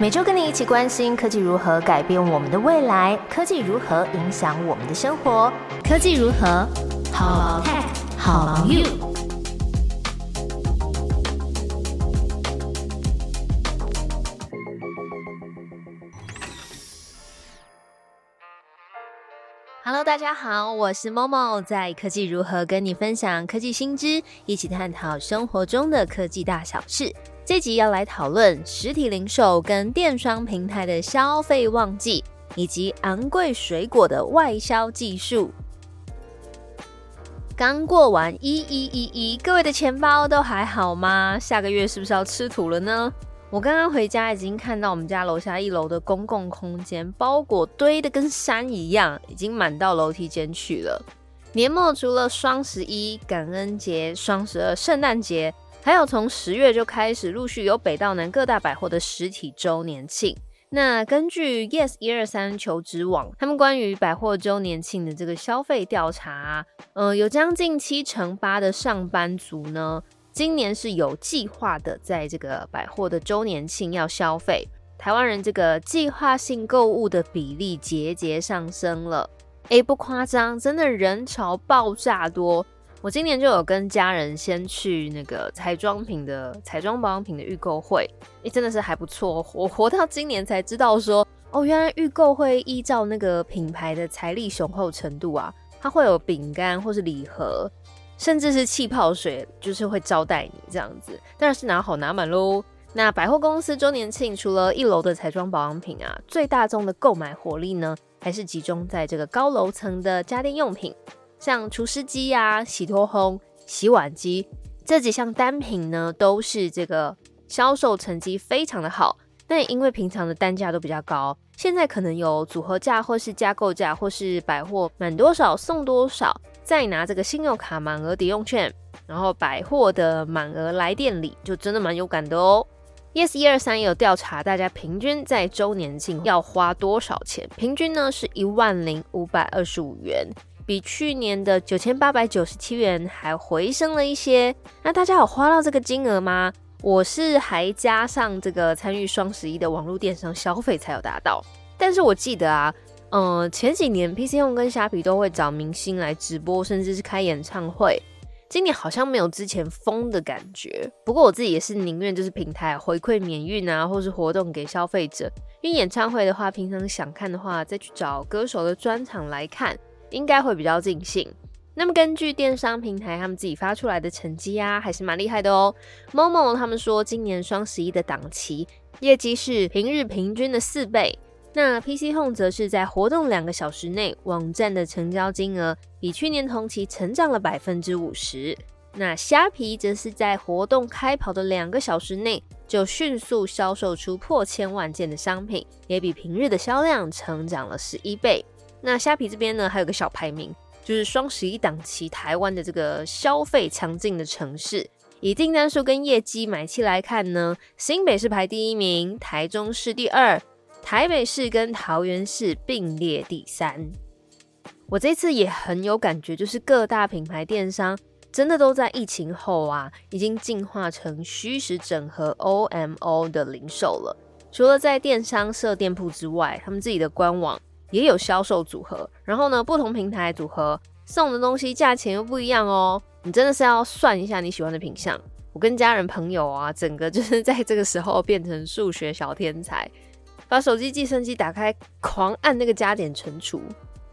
每周跟你一起关心科技如何改变我们的未来，科技如何影响我们的生活，科技如何好 tech 好 you。Hello，大家好，我是 Momo，在科技如何跟你分享科技新知，一起探讨生活中的科技大小事。这集要来讨论实体零售跟电商平台的消费旺季，以及昂贵水果的外销技术。刚过完一一一一，各位的钱包都还好吗？下个月是不是要吃土了呢？我刚刚回家，已经看到我们家楼下一楼的公共空间包裹堆的跟山一样，已经满到楼梯间去了。年末除了双十一、感恩节、双十二、圣诞节。还有从十月就开始陆续有北到南各大百货的实体周年庆。那根据 Yes 一二三求职网，他们关于百货周年庆的这个消费调查，呃，有将近七成八的上班族呢，今年是有计划的在这个百货的周年庆要消费。台湾人这个计划性购物的比例节节上升了，诶，不夸张，真的人潮爆炸多。我今年就有跟家人先去那个彩妆品的彩妆保养品的预购会，诶，真的是还不错。我 活到今年才知道说，哦，原来预购会依照那个品牌的财力雄厚程度啊，它会有饼干或是礼盒，甚至是气泡水，就是会招待你这样子。当然是拿好拿满喽。那百货公司周年庆除了一楼的彩妆保养品啊，最大宗的购买火力呢，还是集中在这个高楼层的家电用品。像除湿机呀、洗脱烘、洗碗机这几项单品呢，都是这个销售成绩非常的好。但因为平常的单价都比较高，现在可能有组合价或是加购价，或是百货满多少送多少，再拿这个信用卡满额抵用券，然后百货的满额来店礼，就真的蛮有感的哦。Yes 一二三也有调查，大家平均在周年庆要花多少钱？平均呢是一万零五百二十五元。比去年的九千八百九十七元还回升了一些。那大家有花到这个金额吗？我是还加上这个参与双十一的网络电商消费才有达到。但是我记得啊，嗯，前几年 PC Home 跟虾皮都会找明星来直播，甚至是开演唱会。今年好像没有之前疯的感觉。不过我自己也是宁愿就是平台回馈免运啊，或是活动给消费者。因为演唱会的话，平常想看的话，再去找歌手的专场来看。应该会比较尽兴。那么根据电商平台他们自己发出来的成绩啊，还是蛮厉害的哦。Momo 他们说，今年双十一的档期业绩是平日平均的四倍。那 PC Home 则是在活动两个小时内，网站的成交金额比去年同期成长了百分之五十。那虾皮则是在活动开跑的两个小时内，就迅速销售出破千万件的商品，也比平日的销量成长了十一倍。那虾皮这边呢，还有个小排名，就是双十一档期台湾的这个消费强劲的城市，以订单数跟业绩买气来看呢，新北市排第一名，台中市第二，台北市跟桃园市并列第三。我这次也很有感觉，就是各大品牌电商真的都在疫情后啊，已经进化成虚实整合 OMO 的零售了。除了在电商设店铺之外，他们自己的官网。也有销售组合，然后呢，不同平台组合送的东西价钱又不一样哦。你真的是要算一下你喜欢的品相。我跟家人朋友啊，整个就是在这个时候变成数学小天才，把手机计算机打开，狂按那个加减乘除。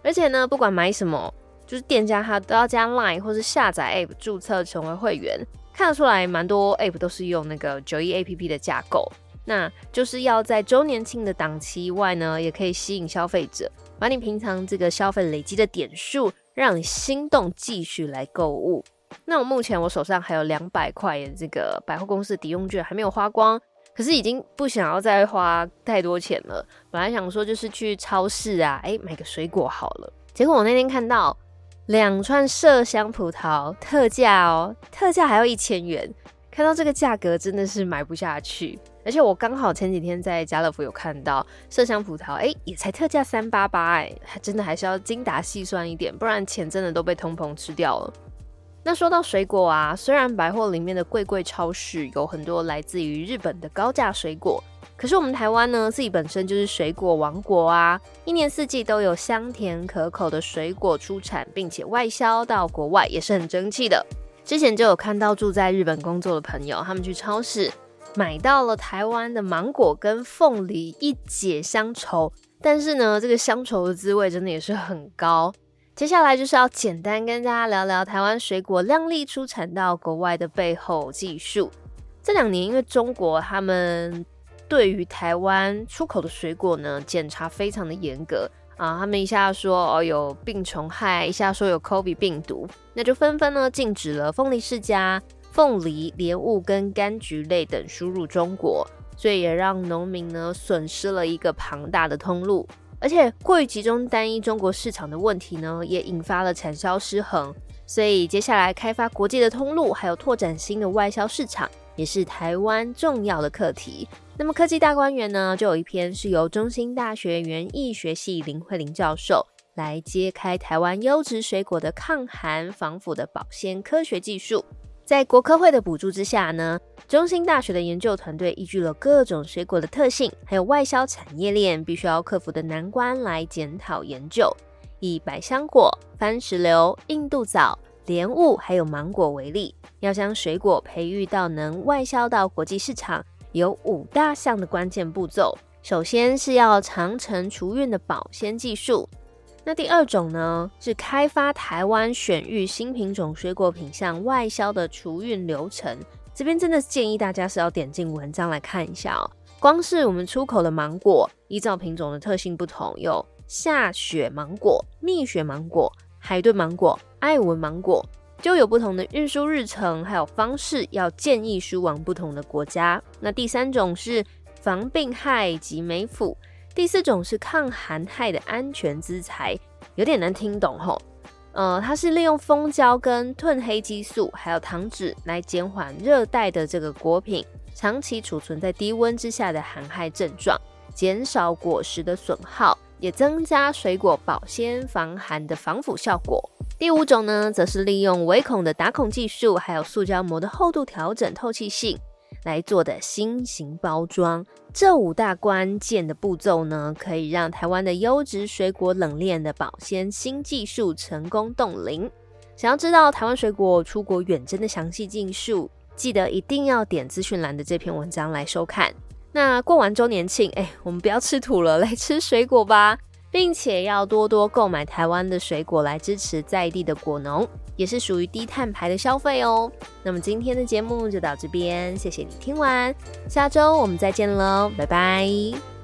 而且呢，不管买什么，就是店家他都要加 Line 或是下载 App 注册成为会员，看得出来蛮多 App 都是用那个九一 APP 的架构。那就是要在周年庆的档期外呢，也可以吸引消费者，把你平常这个消费累积的点数，让你心动继续来购物。那我目前我手上还有两百块的这个百货公司抵用券还没有花光，可是已经不想要再花太多钱了。本来想说就是去超市啊，哎买个水果好了。结果我那天看到两串麝香葡萄特价哦，特价还要一千元，看到这个价格真的是买不下去。而且我刚好前几天在家乐福有看到麝香葡萄，哎，也才特价三八八，哎，还真的还是要精打细算一点，不然钱真的都被通膨吃掉了。那说到水果啊，虽然百货里面的贵贵超市有很多来自于日本的高价水果，可是我们台湾呢，自己本身就是水果王国啊，一年四季都有香甜可口的水果出产，并且外销到国外也是很争气的。之前就有看到住在日本工作的朋友，他们去超市买到了台湾的芒果跟凤梨，一解乡愁。但是呢，这个乡愁的滋味真的也是很高。接下来就是要简单跟大家聊聊台湾水果量丽出产到国外的背后技术。这两年因为中国他们对于台湾出口的水果呢检查非常的严格。啊，他们一下说哦有病虫害，一下说有 COVID 病毒，那就纷纷呢禁止了凤梨世家、凤梨、莲雾跟柑橘类等输入中国，所以也让农民呢损失了一个庞大的通路，而且过于集中单一中国市场的问题呢，也引发了产销失衡，所以接下来开发国际的通路，还有拓展新的外销市场，也是台湾重要的课题。那么科技大观园呢，就有一篇是由中兴大学园艺学系林慧玲教授来揭开台湾优质水果的抗寒防腐的保鲜科学技术。在国科会的补助之下呢，中兴大学的研究团队依据了各种水果的特性，还有外销产业链必须要克服的难关来检讨研究。以百香果、番石榴、印度枣、莲雾还有芒果为例，要将水果培育到能外销到国际市场。有五大项的关键步骤，首先是要长程储运的保鲜技术。那第二种呢，是开发台湾选育新品种水果品相外销的储运流程。这边真的建议大家是要点进文章来看一下哦。光是我们出口的芒果，依照品种的特性不同，有下雪芒果、蜜雪芒果、海顿芒果、爱文芒果。就有不同的运输日程，还有方式，要建议输往不同的国家。那第三种是防病害及霉腐，第四种是抗寒害的安全资材，有点难听懂吼。呃，它是利用蜂胶跟褪黑激素，还有糖脂来减缓热带的这个果品长期储存在低温之下的寒害症状，减少果实的损耗，也增加水果保鲜防寒的防腐效果。第五种呢，则是利用微孔的打孔技术，还有塑胶膜的厚度调整透气性来做的新型包装。这五大关键的步骤呢，可以让台湾的优质水果冷链的保鲜新技术成功冻龄。想要知道台湾水果出国远征的详细技术，记得一定要点资讯栏的这篇文章来收看。那过完周年庆，哎，我们不要吃土了，来吃水果吧。并且要多多购买台湾的水果来支持在地的果农，也是属于低碳排的消费哦。那么今天的节目就到这边，谢谢你听完，下周我们再见喽，拜拜。